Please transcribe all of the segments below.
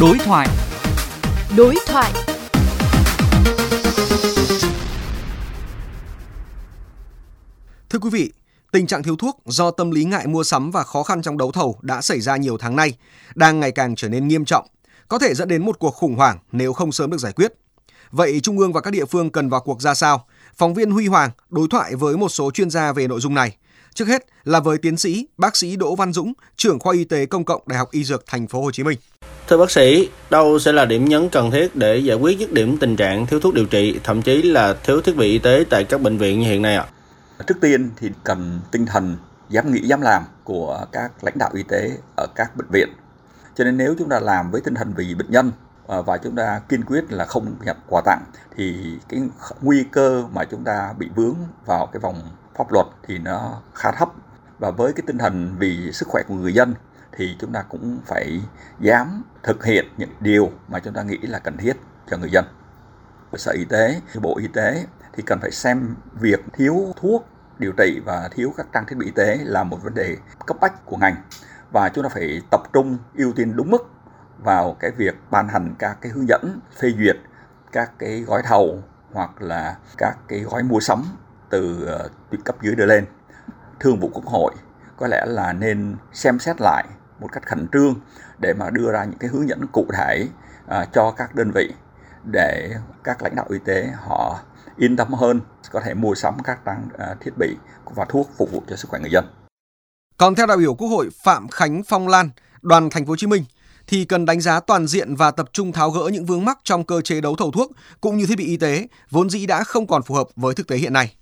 Đối thoại. Đối thoại. Thưa quý vị, tình trạng thiếu thuốc do tâm lý ngại mua sắm và khó khăn trong đấu thầu đã xảy ra nhiều tháng nay, đang ngày càng trở nên nghiêm trọng, có thể dẫn đến một cuộc khủng hoảng nếu không sớm được giải quyết. Vậy Trung ương và các địa phương cần vào cuộc ra sao? Phóng viên Huy Hoàng đối thoại với một số chuyên gia về nội dung này. Trước hết là với tiến sĩ bác sĩ Đỗ Văn Dũng, trưởng khoa y tế công cộng Đại học Y Dược Thành phố Hồ Chí Minh. Thưa bác sĩ, đâu sẽ là điểm nhấn cần thiết để giải quyết dứt điểm tình trạng thiếu thuốc điều trị, thậm chí là thiếu thiết bị y tế tại các bệnh viện như hiện nay ạ? Trước tiên thì cần tinh thần dám nghĩ dám làm của các lãnh đạo y tế ở các bệnh viện. Cho nên nếu chúng ta làm với tinh thần vì bệnh nhân à, và chúng ta kiên quyết là không nhận quà tặng thì cái nguy cơ mà chúng ta bị vướng vào cái vòng pháp luật thì nó khá thấp và với cái tinh thần vì sức khỏe của người dân thì chúng ta cũng phải dám thực hiện những điều mà chúng ta nghĩ là cần thiết cho người dân. Sở Y tế, Bộ Y tế thì cần phải xem việc thiếu thuốc điều trị và thiếu các trang thiết bị y tế là một vấn đề cấp bách của ngành và chúng ta phải tập trung ưu tiên đúng mức vào cái việc ban hành các cái hướng dẫn phê duyệt các cái gói thầu hoặc là các cái gói mua sắm từ ờ, cấp dưới đưa lên thương vụ quốc hội có lẽ là nên xem xét lại một cách khẩn trương để mà đưa ra những cái hướng dẫn cụ thể uh, cho các đơn vị để các lãnh đạo y tế họ yên tâm hơn có thể mua sắm các trang uh, thiết bị và thuốc phục vụ cho sức khỏe người dân. Còn theo đại biểu Quốc hội Phạm Khánh Phong Lan, đoàn Thành phố Hồ Chí Minh thì cần đánh giá toàn diện và tập trung tháo gỡ những vướng mắc trong cơ chế đấu thầu thuốc cũng như thiết bị y tế vốn dĩ đã không còn phù hợp với thực tế hiện nay.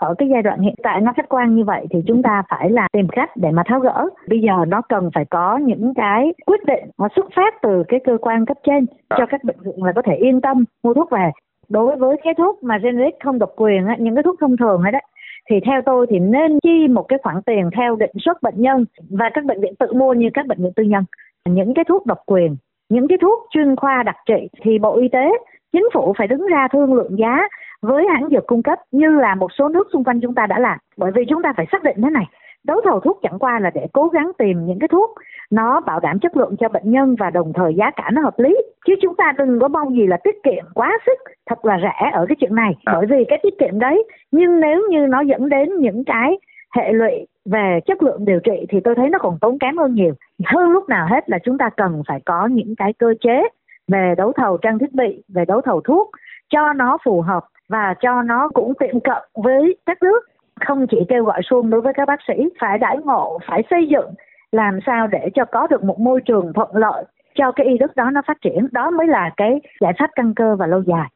Ở cái giai đoạn hiện tại nó khách quan như vậy thì chúng ta phải là tìm cách để mà tháo gỡ. Bây giờ nó cần phải có những cái quyết định nó xuất phát từ cái cơ quan cấp trên cho các bệnh viện là có thể yên tâm mua thuốc về. Đối với cái thuốc mà generic không độc quyền, những cái thuốc thông thường ấy đấy, thì theo tôi thì nên chi một cái khoản tiền theo định suất bệnh nhân và các bệnh viện tự mua như các bệnh viện tư nhân những cái thuốc độc quyền những cái thuốc chuyên khoa đặc trị thì bộ y tế chính phủ phải đứng ra thương lượng giá với hãng dược cung cấp như là một số nước xung quanh chúng ta đã làm. Bởi vì chúng ta phải xác định thế này đấu thầu thuốc chẳng qua là để cố gắng tìm những cái thuốc nó bảo đảm chất lượng cho bệnh nhân và đồng thời giá cả nó hợp lý. Chứ chúng ta đừng có mong gì là tiết kiệm quá sức thật là rẻ ở cái chuyện này. Bởi vì cái tiết kiệm đấy nhưng nếu như nó dẫn đến những cái hệ lụy về chất lượng điều trị thì tôi thấy nó còn tốn kém hơn nhiều. Hơn lúc nào hết là chúng ta cần phải có những cái cơ chế về đấu thầu trang thiết bị về đấu thầu thuốc cho nó phù hợp và cho nó cũng tiệm cận với các nước. Không chỉ kêu gọi xuông đối với các bác sĩ, phải đãi ngộ, phải xây dựng, làm sao để cho có được một môi trường thuận lợi cho cái y đức đó nó phát triển. Đó mới là cái giải pháp căn cơ và lâu dài.